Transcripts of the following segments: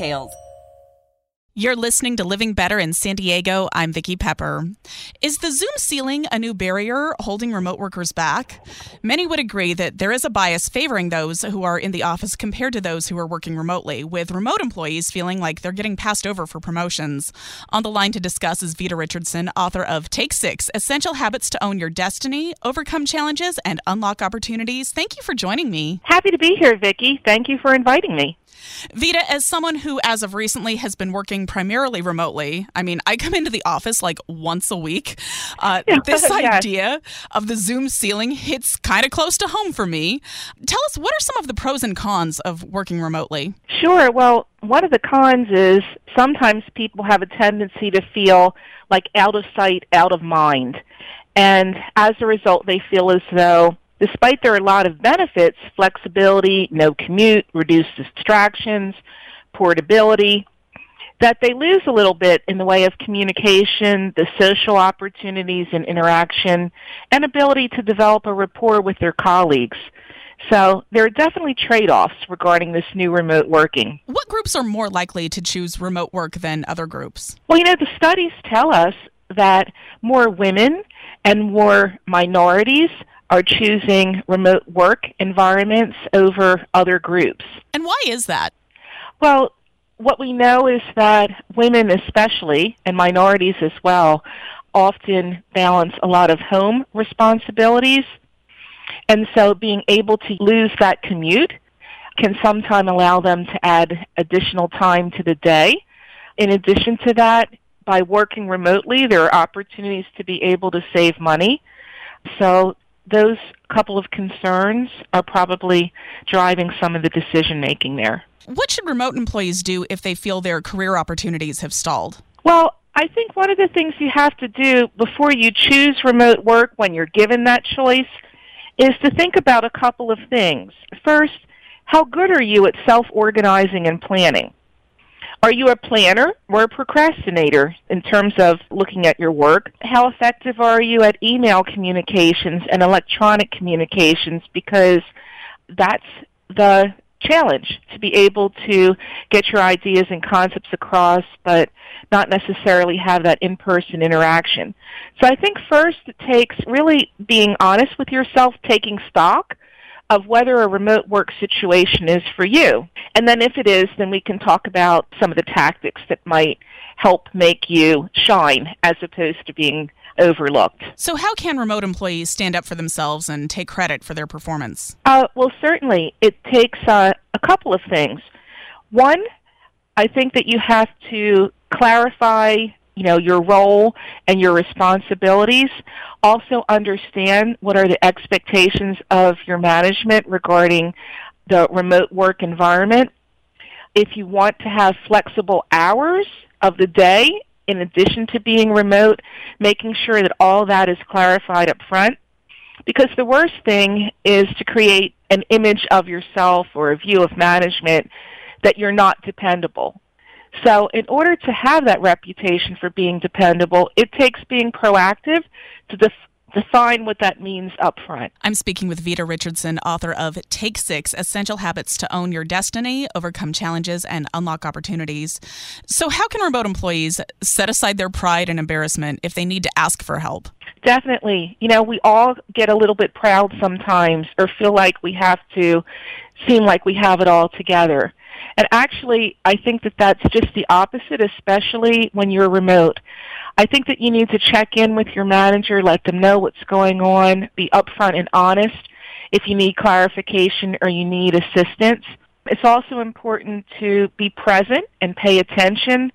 details. You're listening to Living Better in San Diego. I'm Vicki Pepper. Is the Zoom ceiling a new barrier holding remote workers back? Many would agree that there is a bias favoring those who are in the office compared to those who are working remotely, with remote employees feeling like they're getting passed over for promotions. On the line to discuss is Veta Richardson, author of Take Six Essential Habits to Own Your Destiny, Overcome Challenges, and Unlock Opportunities. Thank you for joining me. Happy to be here, Vicki. Thank you for inviting me. Veta, as someone who, as of recently, has been working primarily remotely, I mean, I come into the office like once a week. Uh, this yes. idea of the Zoom ceiling hits kind of close to home for me. Tell us, what are some of the pros and cons of working remotely? Sure. Well, one of the cons is sometimes people have a tendency to feel like out of sight, out of mind. And as a result, they feel as though Despite there are a lot of benefits, flexibility, no commute, reduced distractions, portability, that they lose a little bit in the way of communication, the social opportunities and interaction, and ability to develop a rapport with their colleagues. So there are definitely trade-offs regarding this new remote working. What groups are more likely to choose remote work than other groups? Well, you know, the studies tell us that more women and more minorities are choosing remote work environments over other groups. And why is that? Well, what we know is that women especially, and minorities as well, often balance a lot of home responsibilities. And so being able to lose that commute can sometimes allow them to add additional time to the day. In addition to that, by working remotely, there are opportunities to be able to save money. So those couple of concerns are probably driving some of the decision making there. What should remote employees do if they feel their career opportunities have stalled? Well, I think one of the things you have to do before you choose remote work when you're given that choice is to think about a couple of things. First, how good are you at self organizing and planning? Are you a planner or a procrastinator in terms of looking at your work? How effective are you at email communications and electronic communications? Because that's the challenge to be able to get your ideas and concepts across, but not necessarily have that in-person interaction. So I think first it takes really being honest with yourself, taking stock of whether a remote work situation is for you. And then if it is, then we can talk about some of the tactics that might help make you shine as opposed to being overlooked. So, how can remote employees stand up for themselves and take credit for their performance? Uh, well, certainly it takes uh, a couple of things. One, I think that you have to clarify you know your role and your responsibilities. Also understand what are the expectations of your management regarding the remote work environment. If you want to have flexible hours of the day in addition to being remote making sure that all that is clarified up front. Because the worst thing is to create an image of yourself or a view of management that you're not dependable so in order to have that reputation for being dependable, it takes being proactive to def- define what that means up front. I'm speaking with Veta Richardson, author of Take Six Essential Habits to Own Your Destiny, Overcome Challenges, and Unlock Opportunities. So, how can remote employees set aside their pride and embarrassment if they need to ask for help? Definitely. You know, we all get a little bit proud sometimes or feel like we have to seem like we have it all together. And actually, I think that that's just the opposite, especially when you're remote. I think that you need to check in with your manager, let them know what's going on, be upfront and honest if you need clarification or you need assistance. It's also important to be present and pay attention.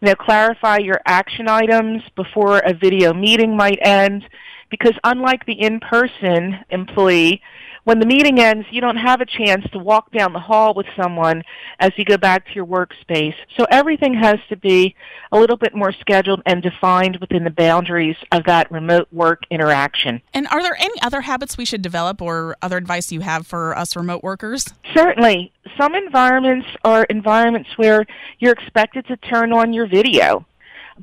You know, clarify your action items before a video meeting might end because unlike the in-person employee, when the meeting ends, you don't have a chance to walk down the hall with someone as you go back to your workspace. So everything has to be a little bit more scheduled and defined within the boundaries of that remote work interaction. And are there any other habits we should develop or other advice you have for us remote workers? Certainly. Some environments are environments where you're expected to turn on your video.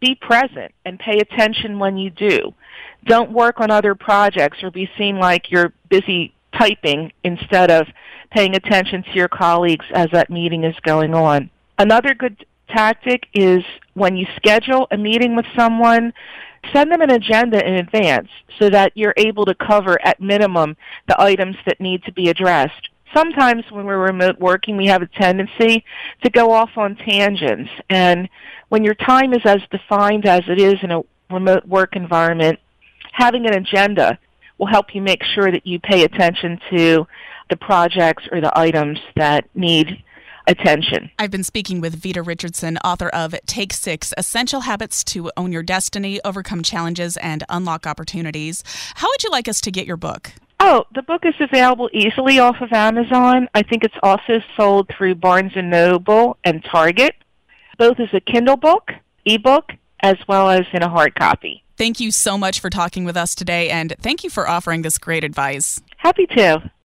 Be present and pay attention when you do. Don't work on other projects or be seen like you're busy typing instead of paying attention to your colleagues as that meeting is going on. Another good tactic is when you schedule a meeting with someone, send them an agenda in advance so that you're able to cover at minimum the items that need to be addressed. Sometimes when we're remote working, we have a tendency to go off on tangents. And when your time is as defined as it is in a remote work environment, having an agenda will help you make sure that you pay attention to the projects or the items that need attention. I've been speaking with Veta Richardson, author of Take Six Essential Habits to Own Your Destiny, Overcome Challenges, and Unlock Opportunities. How would you like us to get your book? Oh, the book is available easily off of Amazon. I think it's also sold through Barnes and Noble and Target, both as a Kindle book, ebook, as well as in a hard copy. Thank you so much for talking with us today, and thank you for offering this great advice. Happy to.